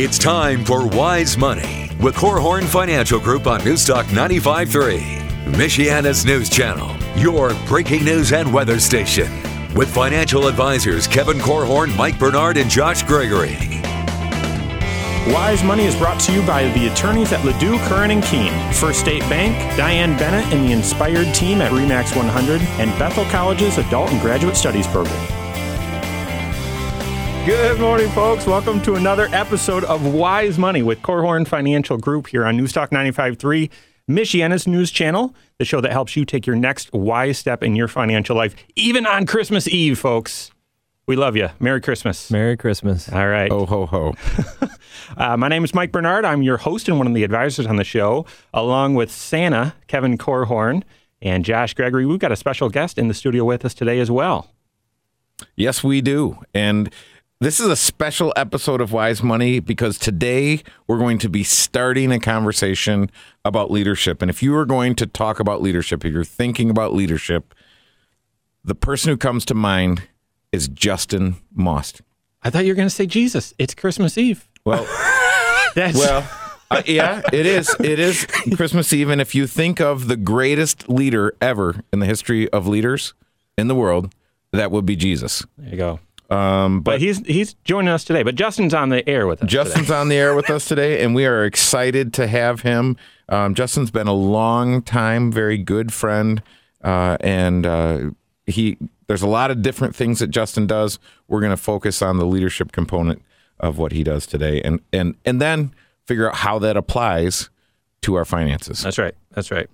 It's time for Wise Money with Korhorn Financial Group on Newstalk 95.3, Michiana's news channel, your breaking news and weather station. With financial advisors Kevin Korhorn, Mike Bernard, and Josh Gregory. Wise Money is brought to you by the attorneys at Ledoux, Curran and Keene, First State Bank, Diane Bennett and the Inspired team at Remax 100, and Bethel College's Adult and Graduate Studies program. Good morning, folks. Welcome to another episode of Wise Money with Korhorn Financial Group here on Newstalk 95.3, Michiana's news channel, the show that helps you take your next wise step in your financial life, even on Christmas Eve, folks. We love you. Merry Christmas. Merry Christmas. All right. Ho, ho, ho. Uh, my name is Mike Bernard. I'm your host and one of the advisors on the show, along with Santa, Kevin Korhorn, and Josh Gregory. We've got a special guest in the studio with us today as well. Yes, we do. And this is a special episode of Wise Money because today we're going to be starting a conversation about leadership. And if you are going to talk about leadership, if you're thinking about leadership, the person who comes to mind is Justin Maust. I thought you were going to say Jesus. It's Christmas Eve. Well, That's well, uh, yeah, it is. It is Christmas Eve, and if you think of the greatest leader ever in the history of leaders in the world, that would be Jesus. there you go. Um, But but he's he's joining us today. But Justin's on the air with us. Justin's on the air with us today, and we are excited to have him. Um, Justin's been a long time, very good friend, uh, and uh, he. There's a lot of different things that Justin does. We're going to focus on the leadership component of what he does today, and and and then figure out how that applies to our finances. That's right. That's right.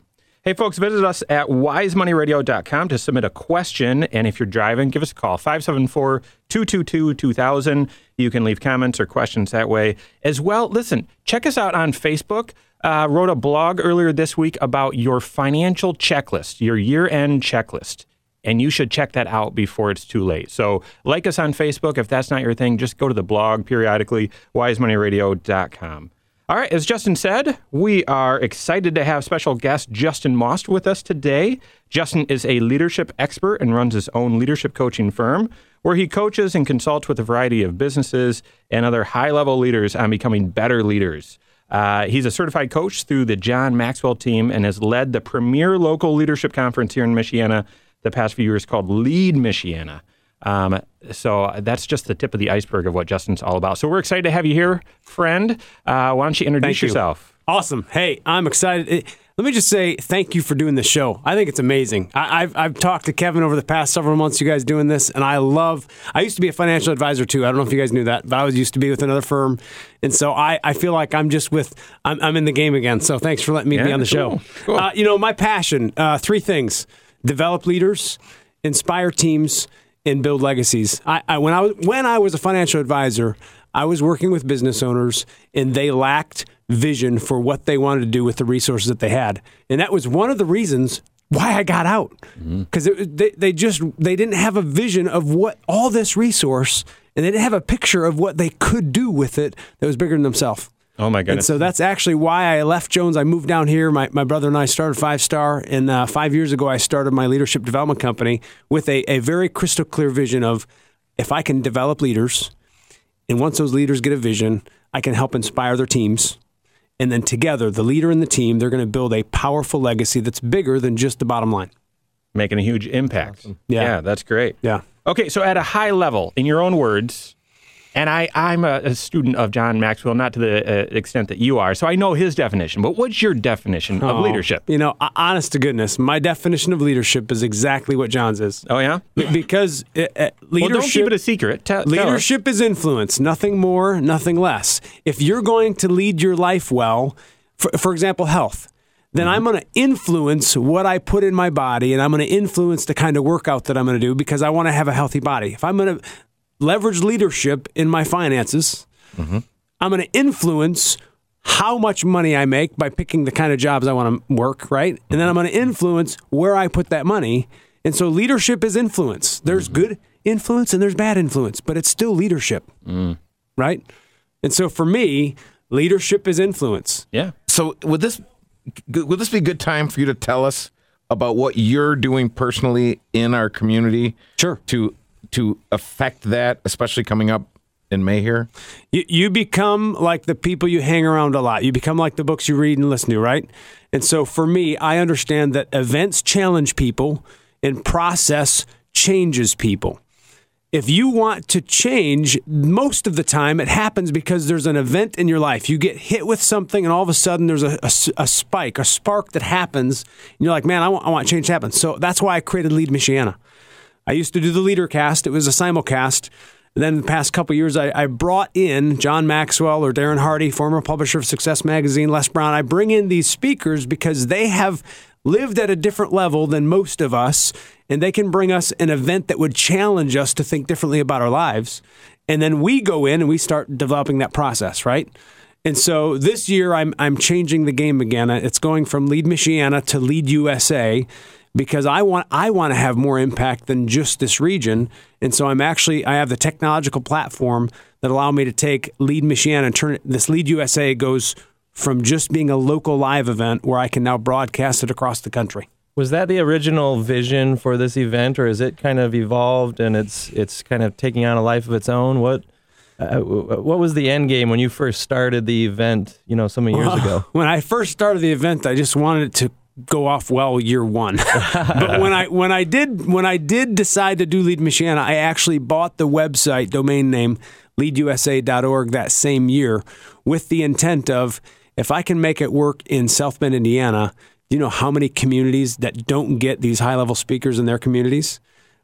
Hey, folks, visit us at wisemoneyradio.com to submit a question. And if you're driving, give us a call 574 222 2000. You can leave comments or questions that way. As well, listen, check us out on Facebook. Uh, wrote a blog earlier this week about your financial checklist, your year end checklist. And you should check that out before it's too late. So, like us on Facebook. If that's not your thing, just go to the blog periodically, wisemoneyradio.com. All right, as Justin said, we are excited to have special guest Justin Maust with us today. Justin is a leadership expert and runs his own leadership coaching firm where he coaches and consults with a variety of businesses and other high level leaders on becoming better leaders. Uh, he's a certified coach through the John Maxwell team and has led the premier local leadership conference here in Michiana the past few years called Lead Michiana. Um, so that's just the tip of the iceberg of what Justin's all about. So we're excited to have you here, friend. Uh, why don't you introduce you. yourself? Awesome. Hey, I'm excited. Eh, Let me just say thank you for doing this show. I think it's amazing. I, I've, I've talked to Kevin over the past several months, you guys doing this, and I love. I used to be a financial advisor too. I don't know if you guys knew that, but I was used to be with another firm, and so I, I feel like I'm just with. I'm, I'm in the game again. So thanks for letting me be on the cool, show. cool. Uh, you know, my passion: uh, three things: develop leaders, inspire teams, and build legacies. I, I when I was when I was a financial advisor, I was working with business owners, and they lacked vision for what they wanted to do with the resources that they had, and that was one of the reasons why I got out mm-hmm. because they, they just they didn't have a vision of what all this resource, and they didn't have a picture of what they could do with it that was bigger than themselves. Oh my And goodness! so that's actually why I left Jones. I moved down here. My, my brother and I started Five Star. And uh, five years ago, I started my leadership development company with a, a very crystal clear vision of if I can develop leaders, and once those leaders get a vision, I can help inspire their teams. And then together, the leader and the team, they're going to build a powerful legacy that's bigger than just the bottom line. making a huge impact. Yeah. that's great. Yeah. Okay, so at a high level, in your own words, and I, I'm a, a student of John Maxwell, not to the uh, extent that you are, so I know his definition. But what's your definition of Oh, leadership? You know, uh, honest to goodness, my definition of leadership is exactly what John's is. Oh yeah. Because uh, uh, leadership. Well, don't keep it a secret. Tell, tell. Leadership is influence, nothing more, nothing less. If you're going to lead your life well, for, for example, health, then I'm going to influence what I put in my body and I'm going to influence the kind of workout that I'm going to do because I want to have a healthy body. If I'm going to leverage leadership in my finances, mm-hmm. I'm going to influence how much money I make by picking the kind of jobs I want to work, right? And then I'm going to influence where I put that money. And so leadership is influence. There's mm-hmm. good influence and there's bad influence, but it's still leadership, mm. right? And so for me, leadership is influence. Yeah. So would this would this be a good time for you to tell us about what you're doing personally in our community? Sure. To to affect that, especially coming up in Mayhere? You, you become like the people you hang around a lot. You become like the books you read and listen to, right? And so for me, I understand that events challenge people and process changes people. If you want to change, most of the time it happens because there's an event in your life. You get hit with something, and all of a sudden there's a, a, a spike, a spark that happens. And you're like, man, I want, I want change to happen. So that's why I created Lead Michiana. I used to do the leader cast, it was a simulcast. And then the past couple years, I, I, brought in John Maxwell or Darren Hardy, former publisher of Success Magazine, Les Brown. I bring in these speakers because they have lived at a different level than most of us, and they can bring us an event that would challenge us to think differently about our lives. And then we go in and we start developing that process, right? And so this year, I'm, I'm changing the game again. It's going from Lead Michiana to Lead USA because I want I want to have more impact than just this region. And so I'm actually I have the technological platform that allow me to take Lead Michiana and turn it, this Lead USA goes from just being a local live event where I can now broadcast it across the country. Was that the original vision for this event, or is it kind of evolved and it's it's kind of taking on a life of its own? What uh, what was the end game when you first started the event? You know, so many years ago. When I first started the event, I just wanted it to go off well year one. but when I when I did when I did decide to do Lead Michiana, I actually bought the website domain name leadusa.org that same year with the intent of if I can make it work in South Bend, Indiana, you know how many communities that don't get these high level speakers in their communities?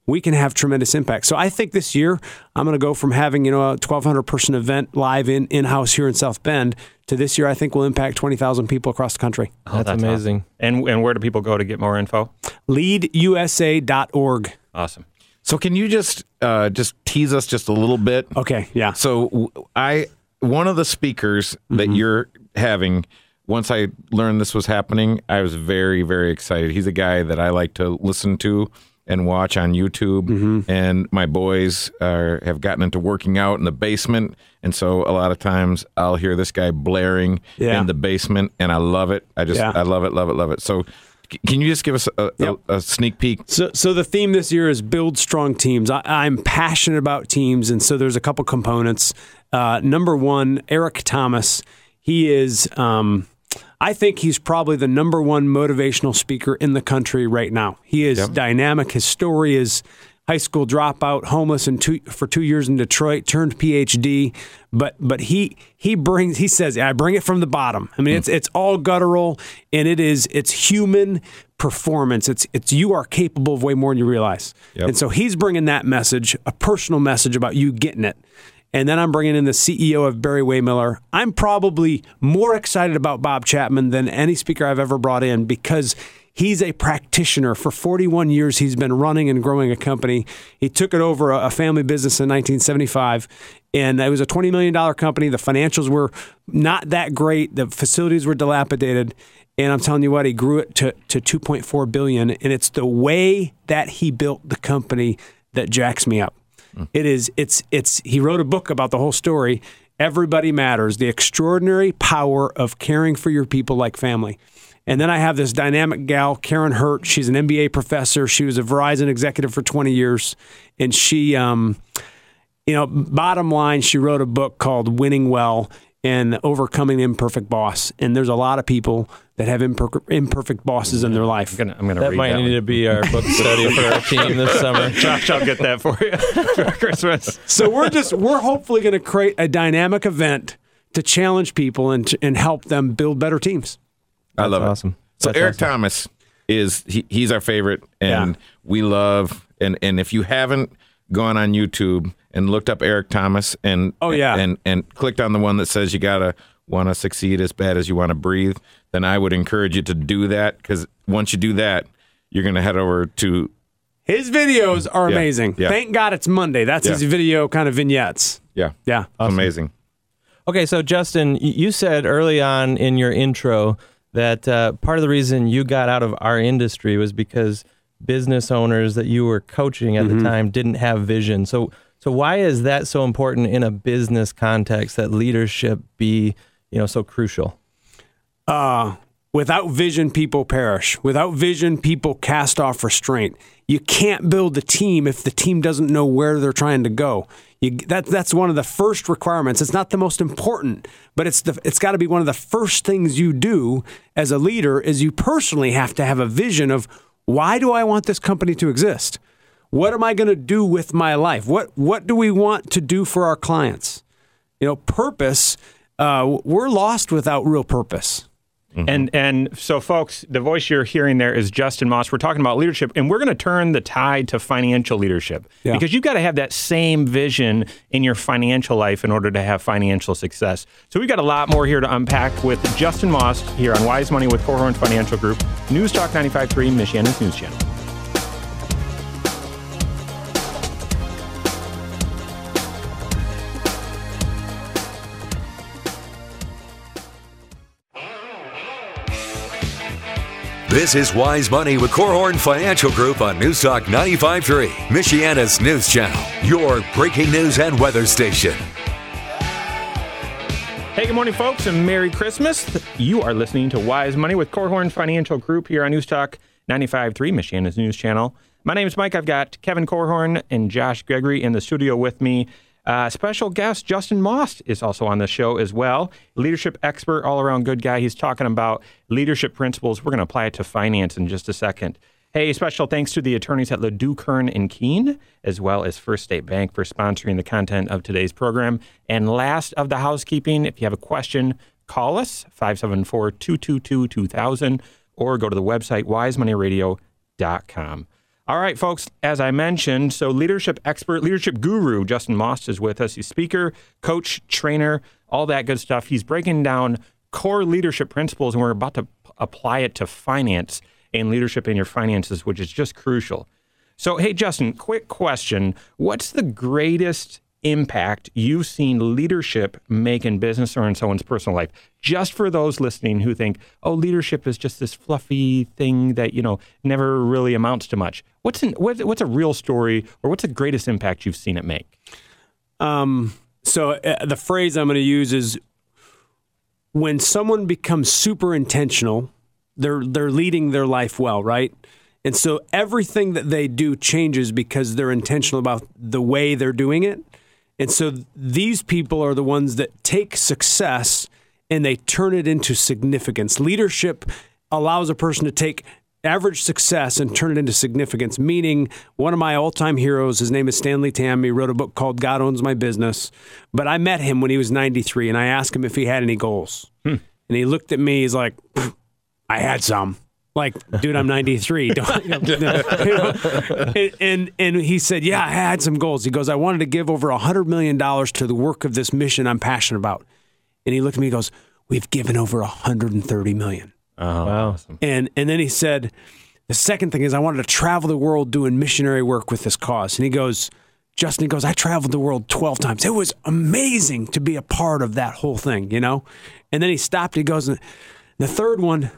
We can have tremendous impact. So I think this year I'm going to go from having you know a 1,200 person event live in in house here in South Bend to this year I think will impact 20,000 people across the country. Oh, that's, that's, amazing. Awesome. And and where do people go to get more info? Leadusa.org. Awesome. So can you just uh, just tease us just a little bit? Okay, yeah. So I one of the speakers that mm-hmm. you're having once I learned this was happening, I was very, very excited. He's a guy that I like to listen to and watch on YouTube. Mm-hmm. And my boys are, have gotten into working out in the basement. And so a lot of times I'll hear this guy blaring yeah. in the basement, and I love it. I just, yeah. I love it, love it, love it. So can you just give us a, yep. a, a, sneak peek? So, so the theme this year is build strong teams. I, am passionate about teams, and so there's a couple components. Uh, number one, Eric Thomas he is, um, I think he's probably the number one motivational speaker in the country right now. He is yep. dynamic. His story is high school dropout, homeless and two, for two years in Detroit, turned PhD. But but he he brings he says I bring it from the bottom. I mean mm. it's it's all guttural and it is it's human performance. It's it's you are capable of way more than you realize. Yep. And so he's bringing that message, a personal message about you getting it and then I'm bringing in the CEO of Barry-Wehmiller. I'm probably more excited about Bob Chapman than any speaker I've ever brought in because he's a practitioner. For 41 years, he's been running and growing a company. He took it over a family business in 1975, and it was a $20 million company. The financials were not that great, the facilities were dilapidated. And I'm telling you what, he grew it to, to 2.4 billion. And it's the way that he built the company that jacks me up. It is it's it's he wrote a book about the whole story. Everybody matters. The extraordinary power of caring for your people like family. And then I have this dynamic gal, Karin Hurt. She's an MBA professor. She was a Verizon executive for 20 years, and she, um, you know, bottom line, she wrote a book called Winning Well and overcoming the imperfect boss. And there's a lot of people that have imper- imperfect bosses in their life. I'm gonna, I'm gonna that might that need to be our book study for our team this summer. Josh, I'll get that for you for Christmas. So we're just we're hopefully going to create a dynamic event to challenge people and and help them build better teams. I love awesome. it. So That's Eric awesome. Thomas is he, he's our favorite, and yeah. we love and and if you haven't gone on YouTube and looked up Eric Thomas and oh yeah and and clicked on the one that says you gotta want to succeed as bad as you want to breathe, then I would encourage you to do that because once you do that, you're gonna head over to his videos are yeah, amazing. Yeah. Thank God it's Monday. That's yeah. his video kind of vignettes. Yeah, yeah, awesome. amazing. Okay, so Justin, you said early on in your intro that uh, part of the reason you got out of our industry was because business owners that you were coaching at mm-hmm. the time didn't have vision. So so why is that so important in a business context that leadership be, you know, so crucial? Uh Without vision, people perish. Without vision, people cast off restraint. You can't build a team if the team doesn't know where they're trying to go. You, that, that's one of the first requirements. It's not the most important, but it's the, it's got to be one of the first things you do as a leader. Is you personally have to have a vision of why do I want this company to exist? What am I going to do with my life? What what do we want to do for our clients? You know, purpose. Uh, we're lost without real purpose. Mm-hmm. And and so, folks, the voice you're hearing there is Justin Maust. We're talking about leadership, and we're going to turn the tide to financial leadership yeah. because you've got to have that same vision in your financial life in order to have financial success. So we've got a lot more here to unpack with Justin Maust here on Wise Money with Korhorn Financial Group, News Talk 95.3, Michiana's News Channel. This is Wise Money with Korhorn Financial Group on News Talk 95.3, Michiana's news channel, your breaking news and weather station. Hey, good morning, folks, and Merry Christmas. You are listening to Wise Money with Korhorn Financial Group here on News Talk 95.3, Michiana's news channel. My name is Mike. I've got Kevin Korhorn and Josh Gregory in the studio with me. Uh, special guest Justin Maust is also on the show as well. Leadership expert, all around good guy. He's talking about leadership principles. We're going to apply it to finance in just a second. Hey, special thanks to the attorneys at LeDoux, Kern, and Keene, as well as First State Bank for sponsoring the content of today's program. And last of the housekeeping, if you have a question, call us 574 222 2000 or go to the website wisemoneyradio.com. All right, folks, as I mentioned, so leadership expert, leadership guru Justin Maust is with us. He's speaker, coach, trainer, all that good stuff. He's breaking down core leadership principles, and we're about to apply it to finance and leadership in your finances, which is just crucial. So, hey, Justin, quick question. What's the greatest impact you've seen leadership make in business or in someone's personal life. Just for those listening who think, oh, leadership is just this fluffy thing that, you know, never really amounts to much. What's, an, what's a real story or what's the greatest impact you've seen it make? Um, so uh, the phrase I'm going to use is when someone becomes super intentional, they're, they're leading their life well, right? And so everything that they do changes because they're intentional about the way they're doing it. And so these people are the ones that take success and they turn it into significance. Leadership allows a person to take average success and turn it into significance. Meaning, one of my all time heroes, his name is Stanley Tam. He wrote a book called God Owns My Business. But I met him when he was 93 and I asked him if he had any goals. Hmm. And he looked at me, he's like, I had some. Like, dude, I'm 93. Don't, you know, and, and, and he said, yeah, I had some goals. He goes, I wanted to give over a hundred million dollars to the work of this mission I'm passionate about. And he looked at me, and goes, we've given over 130 million. Oh, wow. And and then he said, the second thing is I wanted to travel the world doing missionary work with this cause. And he goes, Justin, he goes, I traveled the world 12 times. It was amazing to be a part of that whole thing, you know? And then he stopped. He goes, the third one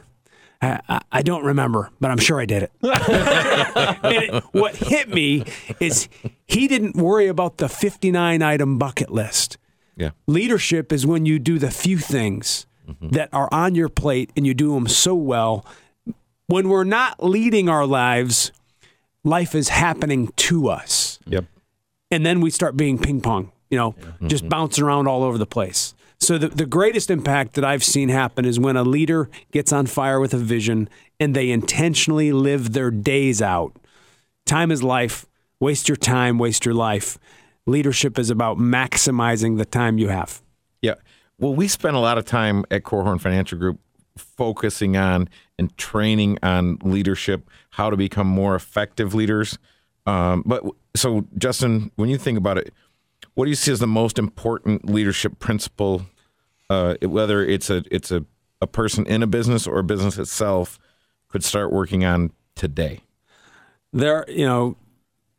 I, I, don't remember, but I'm sure I did it. it. What hit me is he didn't worry about the 59 item bucket list. Yeah. Leadership is when you do the few things mm-hmm. that are on your plate and you do them so well. When we're not leading our lives, life is happening to us. Yep. And then we start being ping pong, you know, yeah. just mm-hmm. bouncing around all over the place. So the, the greatest impact that I've seen happen is when a leader gets on fire with a vision and they intentionally live their days out. Time is life. Waste your time, waste your life. Leadership is about maximizing the time you have. Yeah. Well, we spend a lot of time at Korhorn Financial Group focusing on and training on leadership, how to become more effective leaders. Um, but so, Justin, when you think about it, what do you see as the most important leadership principle uh, whether it's a it's a, a person in a business or a business itself could start working on today? There, you know,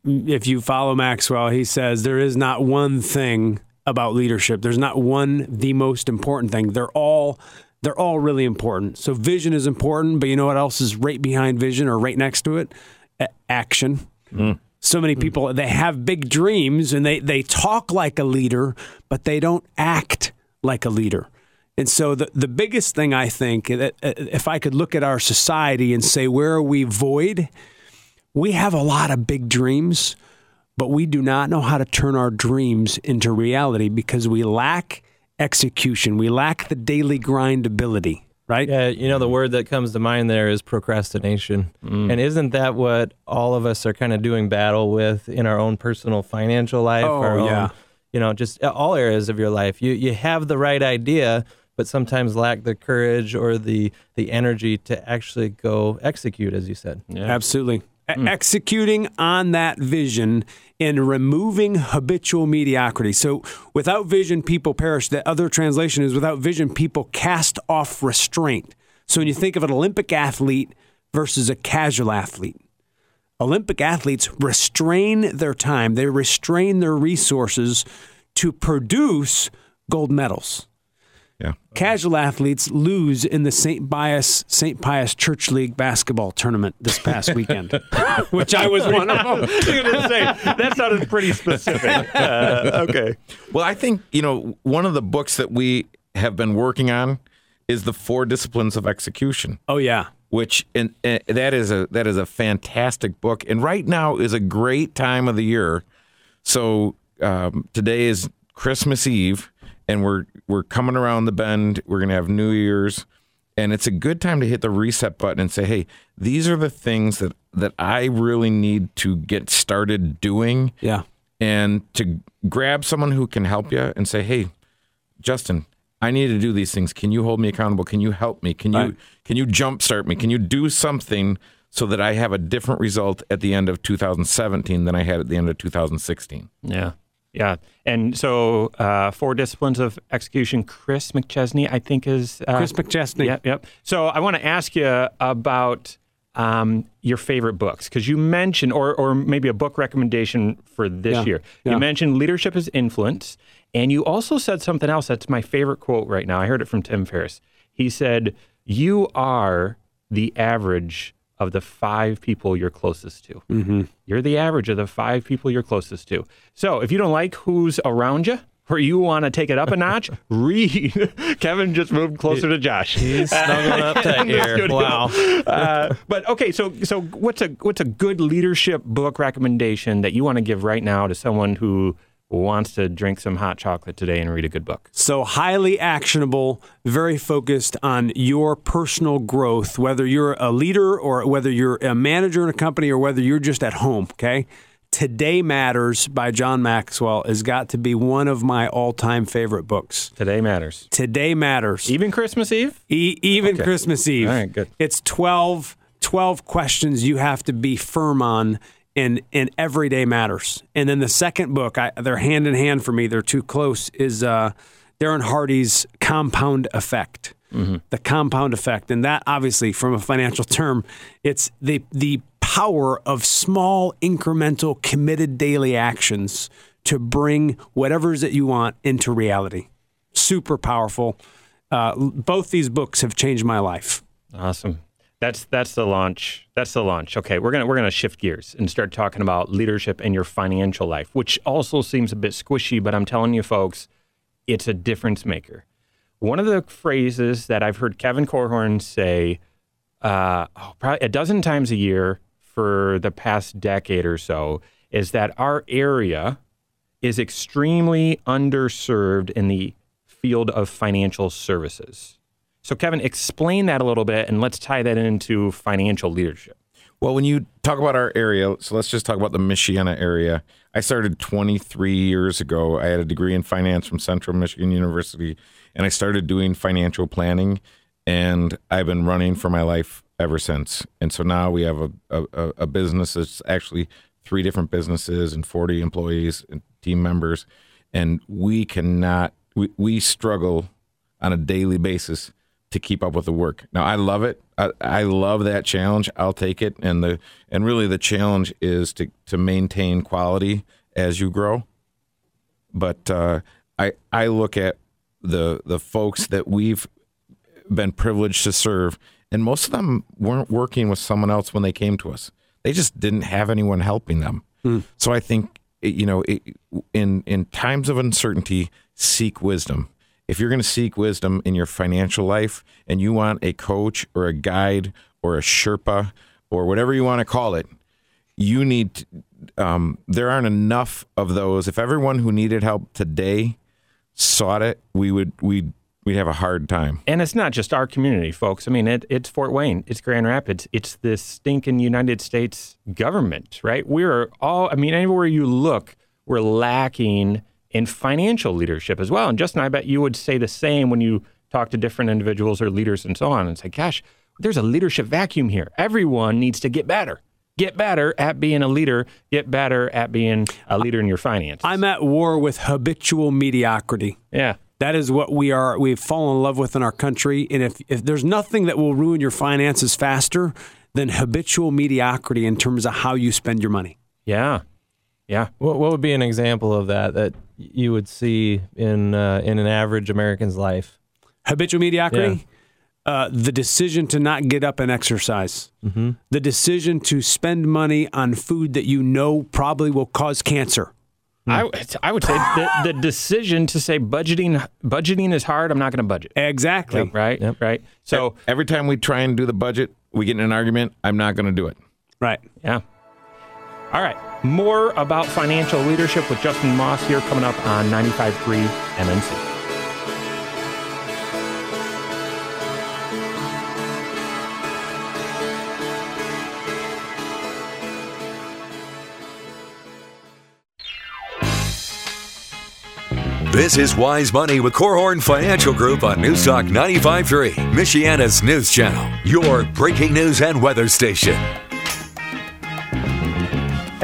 if you follow Maxwell, he says there is not one thing about leadership. There's not one the most important thing. They're all they're all really important. So vision is important, but you know what else is right behind vision or right next to it? Action. Mm. So many people they have big dreams and they they talk like a leader, but they don't act like a leader. And so the the biggest thing I think that uh, if I could look at our society and say where are we void, we have a lot of big dreams, but we do not know how to turn our dreams into reality because we lack execution. We lack the daily grind ability, right? Yeah, you know the word that comes to mind there is procrastination. And isn't that what all of us are kind of doing battle with in our own personal financial life, Oh, yeah. own, you know, just uh, all areas of your life. You you have the right idea, but sometimes lack the courage or the the energy to actually go execute as you said. Absolutely. E- hmm. Executing on that vision and removing habitual mediocrity. So, without vision, people perish. The other translation is without vision, people cast off restraint. So, when you think of an Olympic athlete versus a casual athlete, Olympic athletes restrain their time, they restrain their resources to produce gold medals. Yeah. Casual athletes lose in the St. Pius St. Pius Church League basketball tournament this past weekend, which I was one of them. You're say that sounded pretty specific. Uh, okay. Well, I think, you know, one of the books that we have been working on is the four disciplines of execution. Oh yeah, which and, and that is a that is a fantastic book. And right now is a great time of the year. So um, today is christmas eve and we're we're coming around the bend. We're going to have new year's and it's a good time to hit the reset button and say hey these are the things that that i really need to get started doing. Yeah. and to grab someone who can help you and say, "Hey, Justin, I need to do these things. Can you hold me accountable? Can you help me? Can you Right. can you jumpstart me? Can you do something so that I have a different result at the end of 2017 than I had at the end of 2016?" Yeah. Yeah. And so, uh, four disciplines of execution. Chris McChesney, I think, is uh, Chris McChesney. Yep. Yep. So, I want to ask you about um, your favorite books because you mentioned, or or maybe a book recommendation for this Yeah. year. Yeah. You mentioned leadership is influence, and you also said something else. That's my favorite quote right now. I heard it from Tim Ferriss. He said, "You are the average." Of the five people you're closest to. Mm-hmm. You're the average of the five people you're closest to. So if you don't like who's around you, or you want to take it up a notch, read. Kevin just moved closer to Josh. He's snuggling up tight the here. Wow. Uh, but okay, so so what's a what's a good leadership book recommendation that you want to give right now to someone who wants to drink some hot chocolate today and read a good book? So highly actionable, very focused on your personal growth, whether you're a leader or whether you're a manager in a company or whether you're just at home. Okay. Today Matters by John Maxwell has got to be one of my all time favorite books. Today matters. Today Matters. Even Christmas Eve? E- even Christmas Eve. All right, good. It's 12, 12 questions you have to be firm on in, in everyday matters. And then the second book, I, they're hand in hand for me, they're too close, is uh, Darren Hardy's Compound Effect. The compound effect. And that obviously, from a financial term, it's the, the power of small, incremental, committed daily actions to bring whatever's that you want into reality. Super powerful. Uh, both these books have changed my life. Awesome. That's that's the launch. That's the launch. Okay, we're gonna we're gonna shift gears and start talking about leadership in your financial life, which also seems a bit squishy, but I'm telling you, folks, it's a difference maker. One of the phrases that I've heard Kevin Korhorn say uh, oh, probably a dozen times a year for the past decade or so is that our area is extremely underserved in the field of financial services. So, Kevin, explain that a little bit and let's tie that into financial leadership. Well, when you talk about our area, so let's just talk about the Michiana area. I started 23 years ago. I had a degree in finance from Central Michigan University, and I started doing financial planning, and I've been running for my life ever since. And so now we have a, a, a business that's actually three different businesses and 40 employees and team members, and we cannot, we, we struggle on a daily basis to keep up with the work. Now I love it. I, I love that challenge. I'll take it. And the and really the challenge is to to maintain quality as you grow. But uh, I I look at the the folks that we've been privileged to serve, and most of them weren't working with someone else when they came to us. They just didn't have anyone helping them. So I think you know, it, in in times of uncertainty, seek wisdom. If you're going to seek wisdom in your financial life and you want a coach or a guide or a Sherpa or whatever you want to call it, you need, um, there aren't enough of those. If everyone who needed help today sought it, we would, we'd, we'd have a hard time. And it's not just our community, folks. I mean, it, it's Fort Wayne, it's Grand Rapids, it's the stinking United States government, right? We're all, I mean, anywhere you look, we're lacking in financial leadership as well. And Justin, I bet you would say the same when you talk to different individuals or leaders and so on and say, gosh, there's a leadership vacuum here. Everyone needs to get better. Get better at being a leader. Get better at being a leader in your finances. I'm at war with habitual mediocrity. yeah. That is what we are. We've fallen in love with in our country. And if, if there's nothing that will ruin your finances faster than habitual mediocrity in terms of how you spend your money. Yeah. Yeah. What, what would be an example of that that you would see in uh, in an average American's life? Habitual mediocrity. Uh, the decision to not get up and exercise, Mm-hmm. the decision to spend money on food that you know probably will cause cancer. I, would- I would say the, the decision to say budgeting budgeting is hard. I'm not going to budget. Exactly. Right. Yep. Right. So Every time we try and do the budget, we get in an argument. I'm not going to do it. Right. yeah. All right. More about financial leadership with Justin Maust here coming up on 95.3 MNC. This is Wise Money with Korhorn Financial Group on Newstalk 95.3, Michiana's news channel, your breaking news and weather station.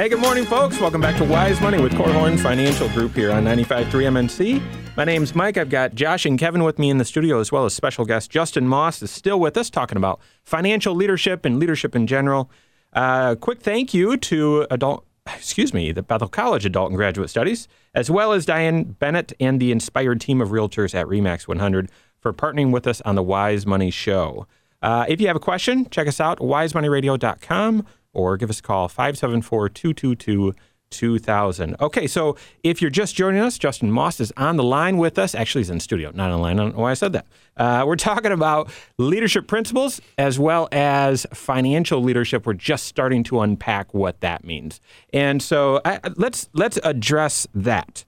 Hey, good morning, folks. Welcome back to Wise Money with Korhorn Financial Group here on 95.3 MNC. My name's Mike. I've got Josh and Kevin with me in the studio, as well as special guest Justin Maust is still with us, talking about financial leadership and leadership in general. Uh, quick thank you to adult, excuse me, the Bethel College Adult and Graduate Studies, as well as Diane Bennett and the inspired team of realtors at Remax 100 for partnering with us on the Wise Money Show. Uh, if you have a question, check us out, wisemoneyradio.com, or give us a call, 574 222 2000. Okay, so if you're just joining us, Justin Maust is on the line with us. Actually, he's in studio, not online. I don't know why I said that. Uh, we're talking about leadership principles as well as financial leadership. We're just starting to unpack what that means, and so I, let's let's address that,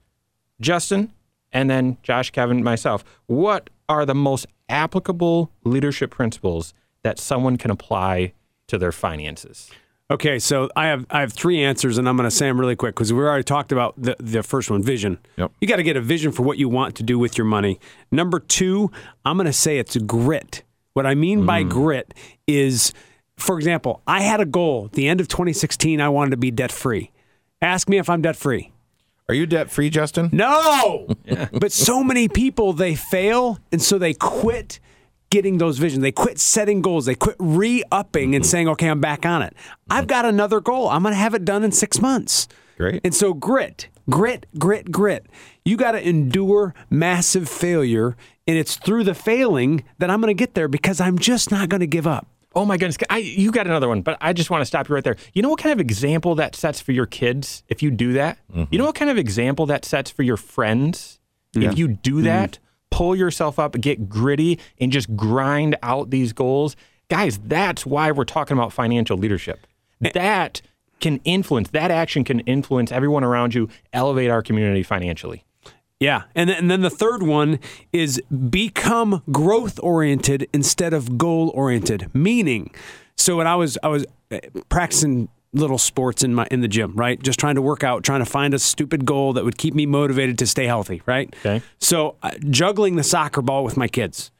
Justin, and then Josh, Kevin, myself. What are the most applicable leadership principles that someone can apply to their finances? Okay, so I have I have three answers, and I'm going to say them really quick because we already talked about the the first one, vision. Yep. You got to get a vision for what you want to do with your money. Number two, I'm going to say it's grit. What I mean by mm. grit is, for example, I had a goal. At the end of 2016, I wanted to be debt free. Ask me if I'm debt free. Are you debt free, Justin? No. But so many people they fail and so they quit getting those visions. They quit setting goals. They quit re-upping and saying, "Okay, I'm back on it. I've got another goal. I'm going to have it done in 6 months." Great. And so grit, grit, grit, grit. You got to endure massive failure and it's through the failing that I'm going to get there because I'm just not going to give up. Oh my goodness, I, you got another one, but I just want to stop you right there. You know what kind of example that sets for your kids if you do that? You mm-hmm. know what kind of example that sets for your friends if you do that? Mm-hmm. Pull yourself up, get gritty, and just grind out these goals. Guys, that's why we're talking about financial leadership. That can influence, that action can influence everyone around you, elevate our community financially. Yeah, and then, and then the third one is become growth oriented instead of goal oriented. Meaning, so when I was I was uh, practicing little sports in my in the gym, right? Just trying to work out, trying to find a stupid goal that would keep me motivated to stay healthy, right? Okay. So uh, juggling the soccer ball with my kids,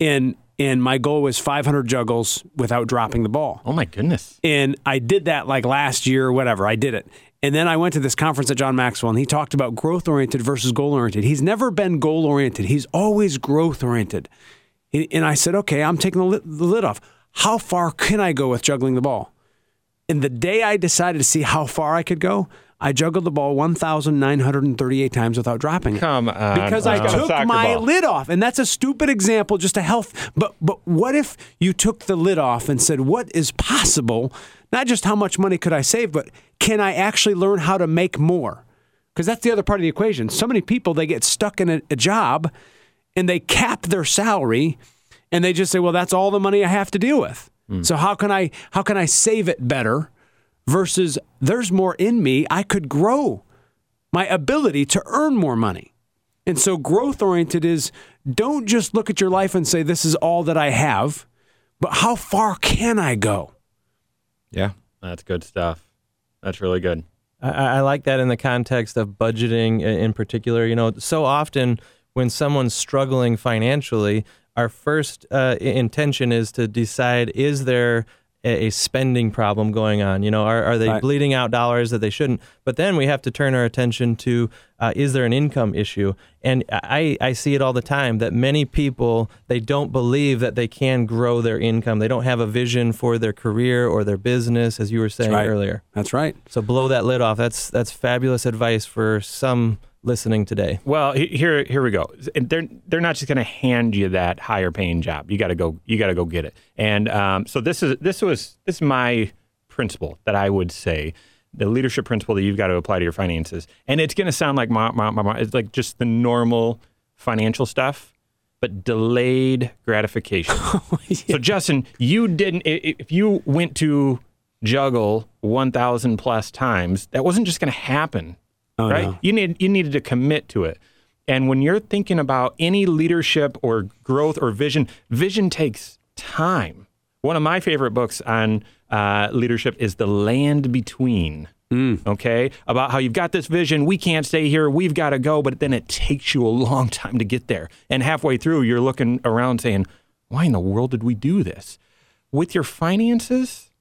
and and my goal was 500 juggles without dropping the ball. Oh my goodness. And I did that like last year or whatever. I did it. And then I went to this conference at John Maxwell and he talked about growth oriented versus goal oriented. He's never been goal oriented, he's always growth oriented. And I said, okay, I'm taking the lid, the lid off. How far can I go with juggling the ball? And the day I decided to see how far I could go, I juggled the ball 1,938 times without dropping it. Come on. Because I took my ball. lid off. And that's a stupid example, just a health. But but what if you took the lid off and said, what is possible? Not just how much money could I save, but can I actually learn how to make more? Because that's the other part of the equation. So many people they get stuck in a, a job and they cap their salary and they just say, well, that's all the money I have to deal with. Mm. So how can I how can I save it better versus there's more in me. I could grow my ability to earn more money. And so growth oriented is don't just look at your life and say this is all that I have, but how far can I go? Yeah. That's good stuff. That's really good. I, I like that in the context of budgeting in particular. You know, so often when someone's struggling financially, our first uh, intention is to decide is there a, spending problem going on? You know, are, are they Right. bleeding out dollars that they shouldn't? But then we have to turn our attention to uh, is there an income issue? And I, I see it all the time that many people they don't believe that they can grow their income. They don't have a vision for their career or their business, as you were saying right. earlier. That's right. So blow that lid off. That's that's fabulous advice for some listening today. Well, here here we go. They're they're not just going to hand you that higher paying job. You got to go. You got to go get it. And um, so this is this was this is my principle that I would say the leadership principle that you've got to apply to your finances. And it's going to sound like my, my, my, it's like just the normal financial stuff, but delayed gratification. So Justin, you didn't. If you went to juggle one thousand plus times, that wasn't just going to happen right? no. You need you needed to commit to it. And when you're thinking about any leadership or growth or vision, vision takes time. One of my favorite books on uh, leadership is The Land Between. Okay, about how you've got this vision, we can't stay here, we've got to go, but then it takes you a long time to get there. And halfway through, you're looking around saying, "Why in the world did we do this?" With your finances,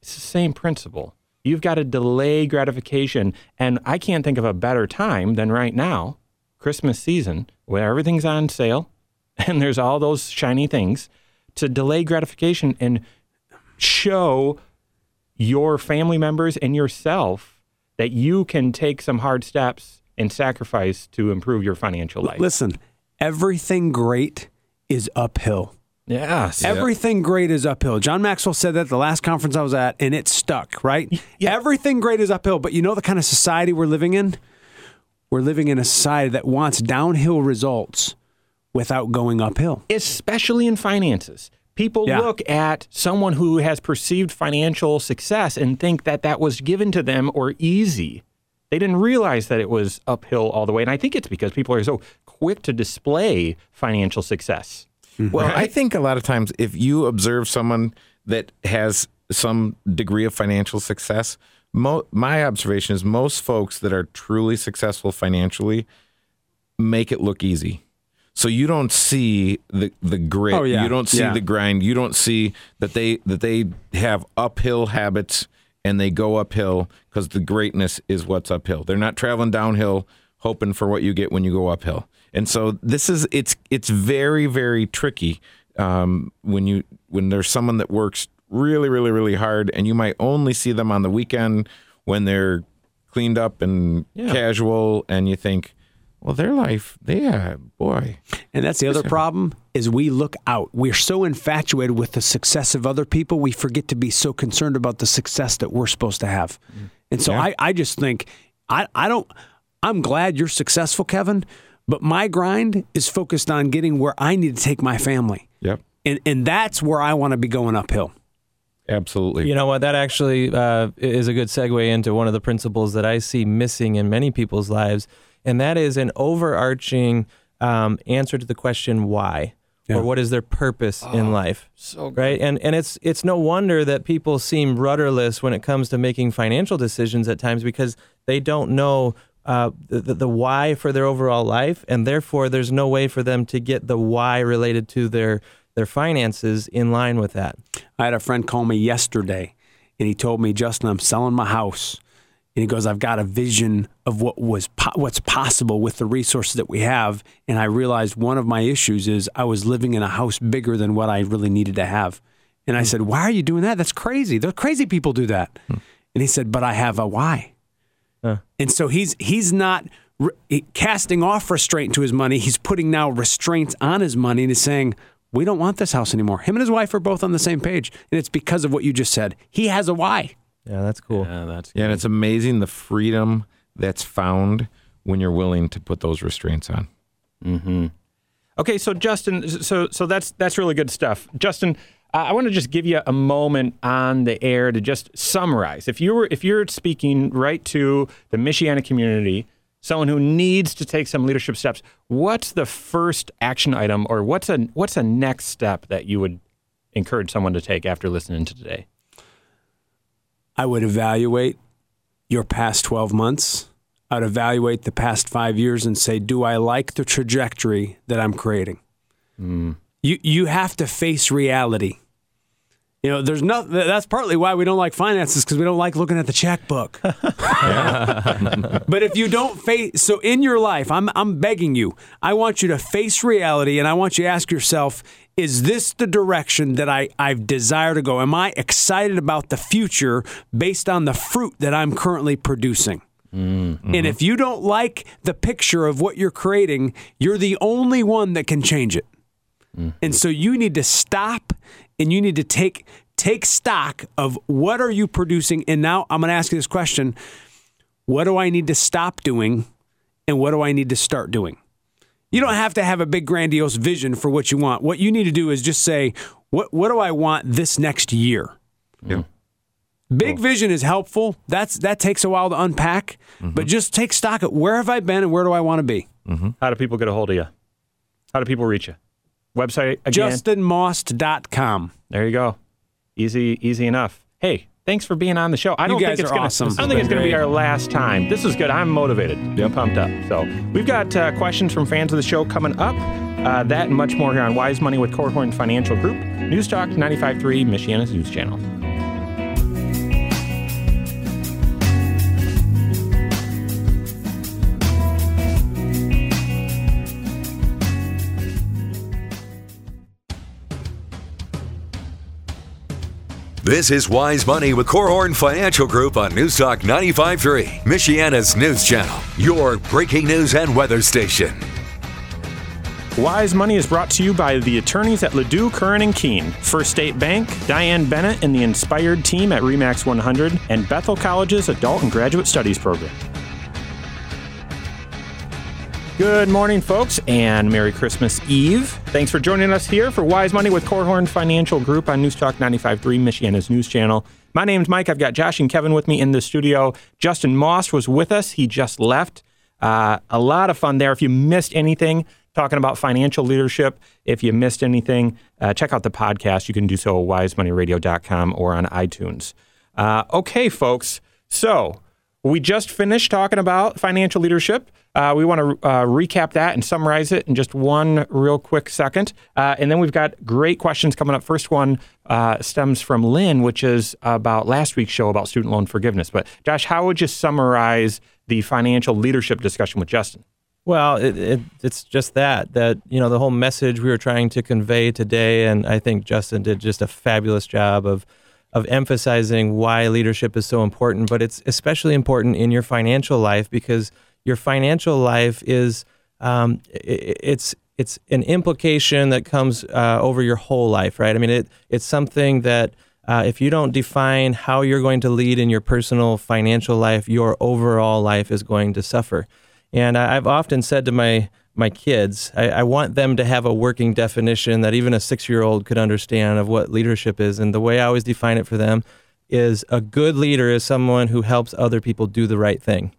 it's the same principle. You've got to delay gratification. And I can't think of a better time than right now, Christmas season, where everything's on sale and there's all those shiny things, to delay gratification and show your family members and yourself that you can take some hard steps and sacrifice to improve your financial life. Listen, everything great is uphill. Yes. Everything great is uphill. John Maxwell said that at the last conference I was at, and it stuck, right? Everything great is uphill. But you know the kind of society we're living in? We're living in a society that wants downhill results without going uphill. especially in finances. People Yeah. look at someone who has perceived financial success and think that that was given to them or easy. They didn't realize that it was uphill all the way. And I think it's because people are so quick to display financial success. Mm-hmm. Well, I think a lot of times if you observe someone that has some degree of financial success, mo- my observation is most folks that are truly successful financially make it look easy. So you don't see the the grit, Oh, yeah. you don't see Yeah. the grind, you don't see that they that they have uphill habits and they go uphill because the greatness is what's uphill. They're not traveling downhill hoping for what you get when you go uphill. And so this is it's it's very very tricky um, when you when there's someone that works really really really hard and you might only see them on the weekend when they're cleaned up and casual and you think well their life yeah boy. And that's the other problem is we look out. We're so infatuated with the success of other people, we forget to be so concerned about the success that we're supposed to have. And so I, I just think I, I don't I'm glad you're successful, Kevin, but my grind is focused on getting where I need to take my family. yep And and that's where I want to be going uphill. absolutely You know what? That actually uh, is a good segue into one of the principles that I see missing in many people's lives, and that is an overarching um, answer to the question why, Yeah. or what is their purpose in life. So right and and it's it's no wonder that people seem rudderless when it comes to making financial decisions at times because they don't know uh, the, the why for their overall life and therefore there's no way for them to get the why related to their their finances in line with that I had a friend call me yesterday and he told me, Justin, I'm selling my house. And he goes, I've got a vision of what was po- what's possible with the resources that we have. And I realized one of my issues is I was living in a house bigger than what I really needed to have. And I said, Why are you doing that? That's crazy. The crazy people do that. And he said, But I have a why. And so he's he's not re- casting off restraint to his money. He's putting now restraints on his money and is saying, "We don't want this house anymore." Him and his wife are both on the same page, and it's because of what you just said. He has a why. yeah that's cool Yeah, that's yeah and it's amazing the freedom that's found when you're willing to put those restraints on mhm Okay, so Justin, so so that's that's really good stuff. Justin, uh, I want to just give you a moment on the air to just summarize. If you were if you're speaking right to the Michiana community, someone who needs to take some leadership steps, what's the first action item or what's a what's a next step that you would encourage someone to take after listening to today? I would evaluate your past 12 months. I'd evaluate the past five years and say, do I like the trajectory that I'm creating? Mm. You, you have to face reality. You know, there's no. That's partly why we don't like finances because we don't like looking at the checkbook. but if you don't face, so in your life, I'm I'm begging you. I want you to face reality, and I want you to ask yourself: Is this the direction that I I desire to go? Am I excited about the future based on the fruit that I'm currently producing? Mm-hmm. And if you don't like the picture of what you're creating, you're the only one that can change it. Mm-hmm. And so you need to stop and you need to take take stock of what are you producing and now I'm going to ask you this question what do I need to stop doing and what do I need to start doing you don't have to have a big grandiose vision for what you want what you need to do is just say what what do I want this next year yeah Big cool. vision is helpful. That's that takes a while to unpack, mm-hmm. but just take stock of where have I been and where do I want to be. Mm-hmm. How do people get a hold of you? How do people reach you? Website again? JustinMaust.com. There you go. Easy, easy enough. Hey, thanks for being on the show. I don't think it's gonna, awesome. I don't think it's going to be our last time. This is good. I'm motivated. I'm pumped up. So we've got uh, questions from fans of the show coming up. Uh, that and much more here on Wise Money with Korhorn Financial Group, News Talk 95.3, Michiana's News Channel. This is Wise Money with Korhorn Financial Group on News Talk 95.3, Michiana's news channel, your breaking news and weather station. Wise Money is brought to you by the attorneys at Ledoux, Curran, and Keene, First State Bank, Diane Bennett and the Inspired team at REMAX 100, and Bethel College's Adult and Graduate Studies program. Good morning, folks, and Merry Christmas Eve. Thanks for joining us here for Wise Money with Korhorn Financial Group on News Talk 95.3, Michiana's news channel. My name's Mike. I've got Josh and Kevin with me in the studio. Justin Maust was with us. He just left. Uh, a lot of fun there. If you missed anything, talking about financial leadership, if you missed anything, uh, check out the podcast. You can do so at wisemoneyradio.com or on iTunes. Uh, okay, folks. So we just finished talking about financial leadership. Uh, we want to uh, recap that and summarize it in just one real quick second. Uh, and then we've got great questions coming up. First one uh, stems from Lynn, which is about last week's show about student loan forgiveness. But Josh, how would you summarize the financial leadership discussion with Justin? Well, it, it, it's just that that you know the whole message we were trying to convey today, and I think Justin did just a fabulous job of of emphasizing why leadership is so important. But it's especially important in your financial life because your financial life is um, it, it's it's an implication that comes uh, over your whole life, right? I mean, it it's something that uh, if you don't define how you're going to lead in your personal financial life, your overall life is going to suffer. And I've often said to my my kids, I, I want them to have a working definition that even a six year old could understand of what leadership is. And the way I always define it for them is a good leader is someone who helps other people do the right thing.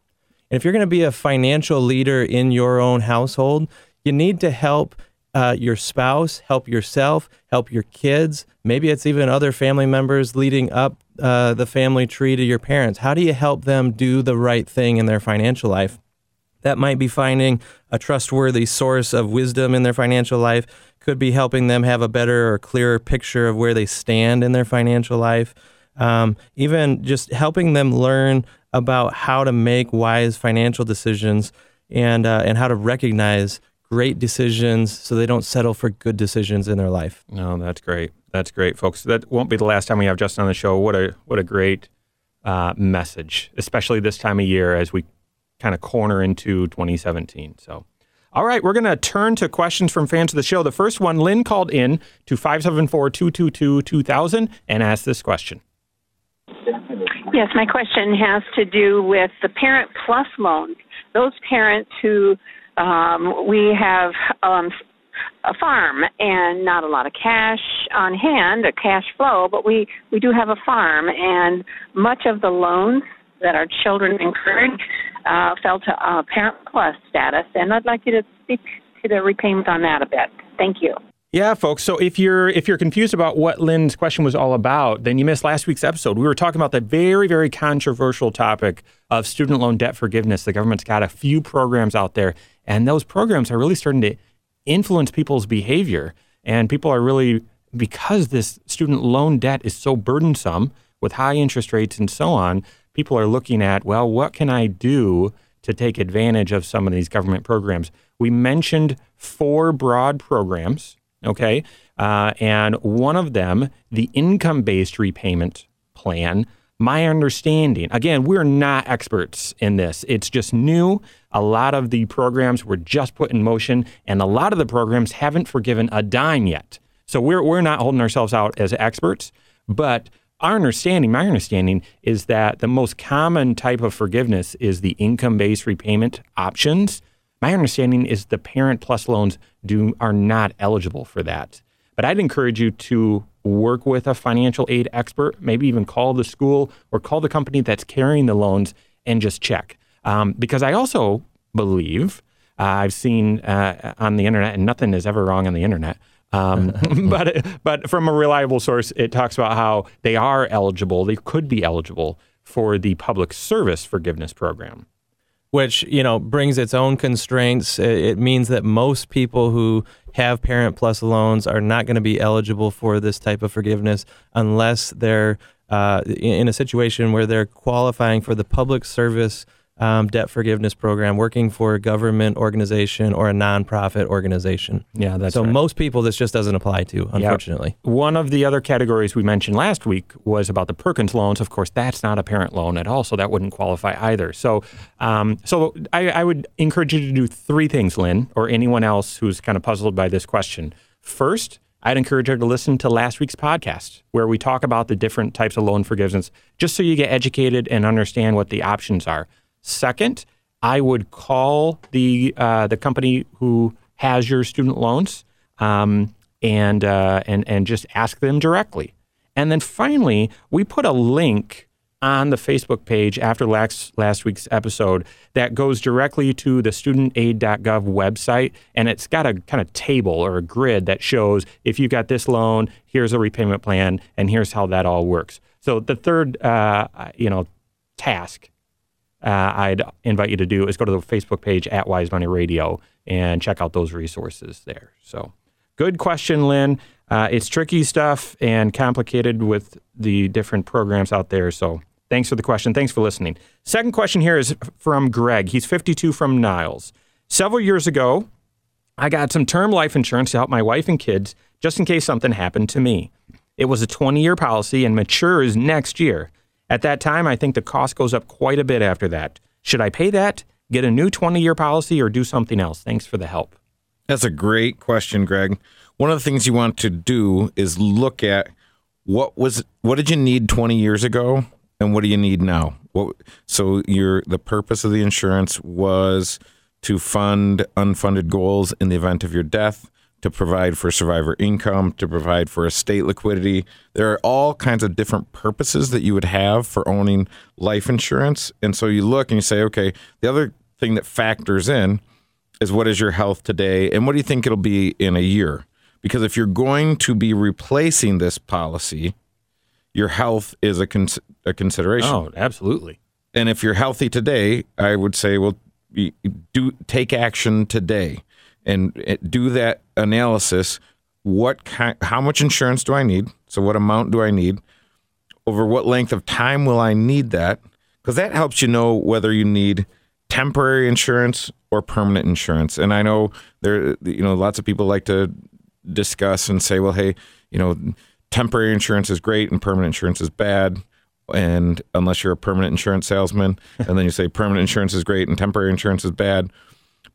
And if you're going to be a financial leader in your own household, you need to help uh, your spouse, help yourself, help your kids. Maybe it's even other family members leading up uh, the family tree to your parents. How do you help them do the right thing in their financial life? That might be finding a trustworthy source of wisdom in their financial life, could be helping them have a better or clearer picture of where they stand in their financial life. Um, even just helping them learn about how to make wise financial decisions and uh, and how to recognize great decisions so they don't settle for good decisions in their life. No, that's great. That's great, folks. That won't be the last time we have Justin on the show. What a what a great uh, message, especially this time of year as we kind of corner into 2017. So. All right, we're going to turn to questions from fans of the show. The first one, Lynn called in to 574 222 2000 and asked this question. Yes, my question has to do with the Parent Plus loans. Those parents who um, we have um, a farm and not a lot of cash on hand, a cash flow, but we we do have a farm, and much of the loans that our children incurred uh, fell to uh, Parent Plus status, and I'd like you to speak to the repayment on that a bit. Thank you. Yeah, folks. So if you're if you're confused about what Lynn's question was all about, then you missed last week's episode. We were talking about the very very controversial topic of student loan debt forgiveness. The government's got a few programs out there, and those programs are really starting to influence people's behavior. And people are really because this student loan debt is so burdensome with high interest rates and so on. People are looking at well, what can I do to take advantage of some of these government programs? We mentioned four broad programs Okay. Uh, and one of them, the income based repayment plan, my understanding, again, we're not experts in this. It's just new. A lot of the programs were just put in motion, and a lot of the programs haven't forgiven a dime yet. So we're, we're not holding ourselves out as experts. But our understanding, my understanding, is that the most common type of forgiveness is the income based repayment options. My understanding is the Parent Plus loans do are not eligible for that. But I'd encourage you to work with a financial aid expert, maybe even call the school or call the company that's carrying the loans and just check. Um, because I also believe uh, I've seen uh, on the internet, and nothing is ever wrong on the internet. Um, but but from a reliable source, it talks about how they are eligible. They could be eligible for the public service forgiveness program which you know brings its own constraints. It means that most people who have Parent Plus loans are not going to be eligible for this type of forgiveness unless they're uh, in a situation where they're qualifying for the public service um, debt forgiveness program, working for a government organization or a nonprofit organization. Yeah, that's so right. most people this just doesn't apply to, unfortunately. Yep. One of the other categories we mentioned last week was about the Perkins loans. Of course, that's not a parent loan at all, so that wouldn't qualify either. So, um, so I, I would encourage you to do three things, Lynn, or anyone else who's kind of puzzled by this question. First, I'd encourage her to listen to last week's podcast where we talk about the different types of loan forgiveness, just so you get educated and understand what the options are. Second, I would call the uh, the company who has your student loans um, and uh, and and just ask them directly. And then finally, we put a link on the Facebook page after last last week's episode that goes directly to the studentaid.gov website, and it's got a kind of table or a grid that shows if you got this loan, here's a repayment plan, and here's how that all works. So the third, uh, you know, task uh, I'd invite you to do is go to the Facebook page at Wise Money Radio and check out those resources there. So, good question, Lynn. Uh, it's tricky stuff and complicated with the different programs out there. So, thanks for the question. Thanks for listening. Second question here is from Greg. He's 52 from Niles. Several years ago, I got some term life insurance to help my wife and kids just in case something happened to me. It was a 20 year policy and matures next year. At that time, I think the cost goes up quite a bit after that. Should I pay that, get a new 20 year policy, or do something else? Thanks for the help. That's a great question, Greg. One of the things you want to do is look at what was what did you need 20 years ago and what do you need now? What, so your the purpose of the insurance was to fund unfunded goals in the event of your death to provide for survivor income, to provide for estate liquidity. There are all kinds of different purposes that you would have for owning life insurance. And so you look and you say, okay, the other thing that factors in is what is your health today and what do you think it'll be in a year? Because if you're going to be replacing this policy, your health is a, cons- a consideration. Oh, absolutely. And if you're healthy today, I would say, well, do take action today and eh, do that analysis. What kind, how much insurance do I need? So what amount do I need? Over what length of time will I need that? Because that helps you know whether you need temporary insurance or permanent insurance. And I know there, you know, lots of people like to discuss and say, well, hey, you know, temporary insurance is great and permanent insurance is bad. And unless you're a permanent insurance salesman, and then you say permanent insurance is great and temporary insurance is bad.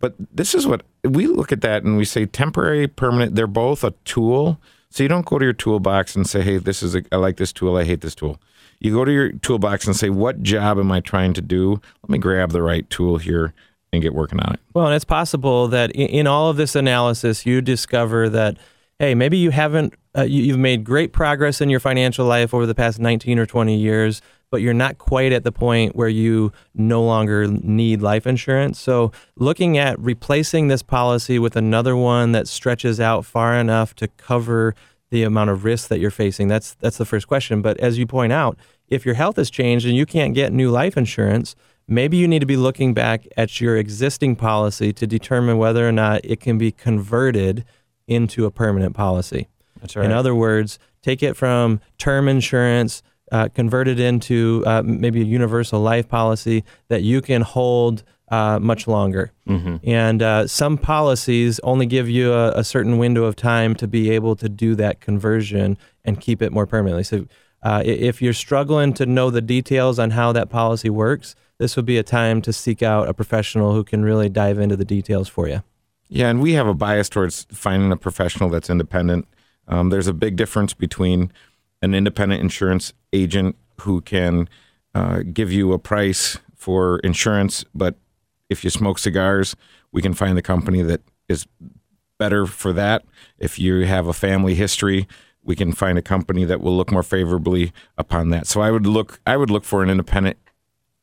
But this is what we look at that and we say temporary, permanent, they're both a tool. So you don't go to your toolbox and say, hey, this is a, I like this tool, I hate this tool. You go to your toolbox and say, what job am I trying to do? Let me grab the right tool here and get working on it. Well, and it's possible that in, all of this analysis, you discover that, hey, maybe you haven't, uh, you, you've made great progress in your financial life over the past 19 or 20 years, but you're not quite at the point where you no longer need life insurance. So, looking at replacing this policy with another one that stretches out far enough to cover the amount of risk that you're facing, that's that's the first question. But as you point out, if your health has changed and you can't get new life insurance, maybe you need to be looking back at your existing policy to determine whether or not it can be converted into a permanent policy. That's right. In other words, take it from term insurance, uh, convert it into uh, maybe a universal life policy that you can hold uh, much longer. Mm-hmm. And uh, some policies only give you a, a, certain window of time to be able to do that conversion and keep it more permanently. So uh, if you're struggling to know the details on how that policy works, this would be a time to seek out a professional who can really dive into the details for you. Yeah, and we have a bias towards finding a professional that's independent. Um, there's a big difference between an independent insurance agent who can uh, give you a price for insurance, but if you smoke cigars, we can find the company that is better for that. If you have a family history, we can find a company that will look more favorably upon that. So I would look I would look for an independent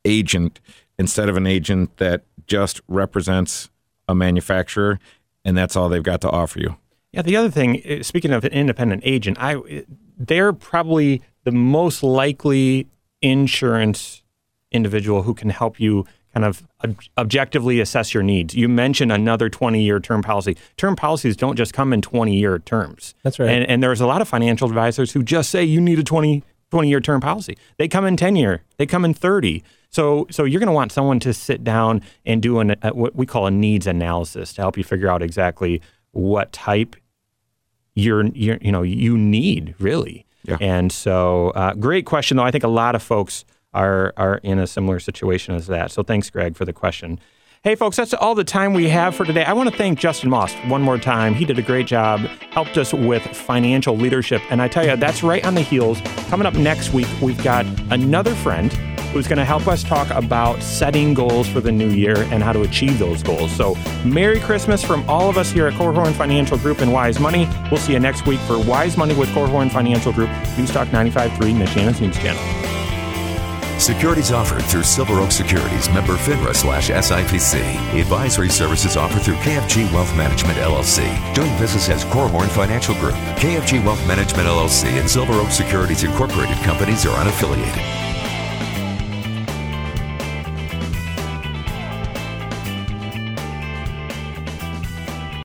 agent instead of an agent that just represents a manufacturer and that's all they've got to offer you. Yeah, the other thing, eh, speaking of an independent agent, I eh, they're probably the most likely insurance individual who can help you kind of ob- objectively assess your needs. You mentioned another 20 year term policy. Term policies don't just come in 20 year terms. That's right. And, and, there's a lot of financial advisors who just say you need a 20, 20 year term policy. They come in 10 year, they come in 30. So, so you're going to want someone to sit down and do an, a, what we call a needs analysis to help you figure out exactly what type you're, you're you know you need really. Yeah. And so, uh, great question though. I think a lot of folks are are in a similar situation as that. So, thanks, Greg, for the question. Hey, folks, that's all the time we have for today. I want to thank Justin Maust one more time. He did a great job, helped us with financial leadership. And I tell you, that's right on the heels. Coming up next week, we've got another friend who's going to help us talk about setting goals for the new year and how to achieve those goals. So, Merry Christmas from all of us here at Korhorn Financial Group and Wise Money. We'll see you next week for Wise Money with Korhorn Financial Group, Newstalk 95.3, Michiana's News Channel. Securities offered through Silver Oak Securities, member FINRA slash SIPC. Advisory services offered through KFG Wealth Management LLC, doing business as Korhorn Financial Group. KFG Wealth Management LLC and Silver Oak Securities Incorporated companies are unaffiliated.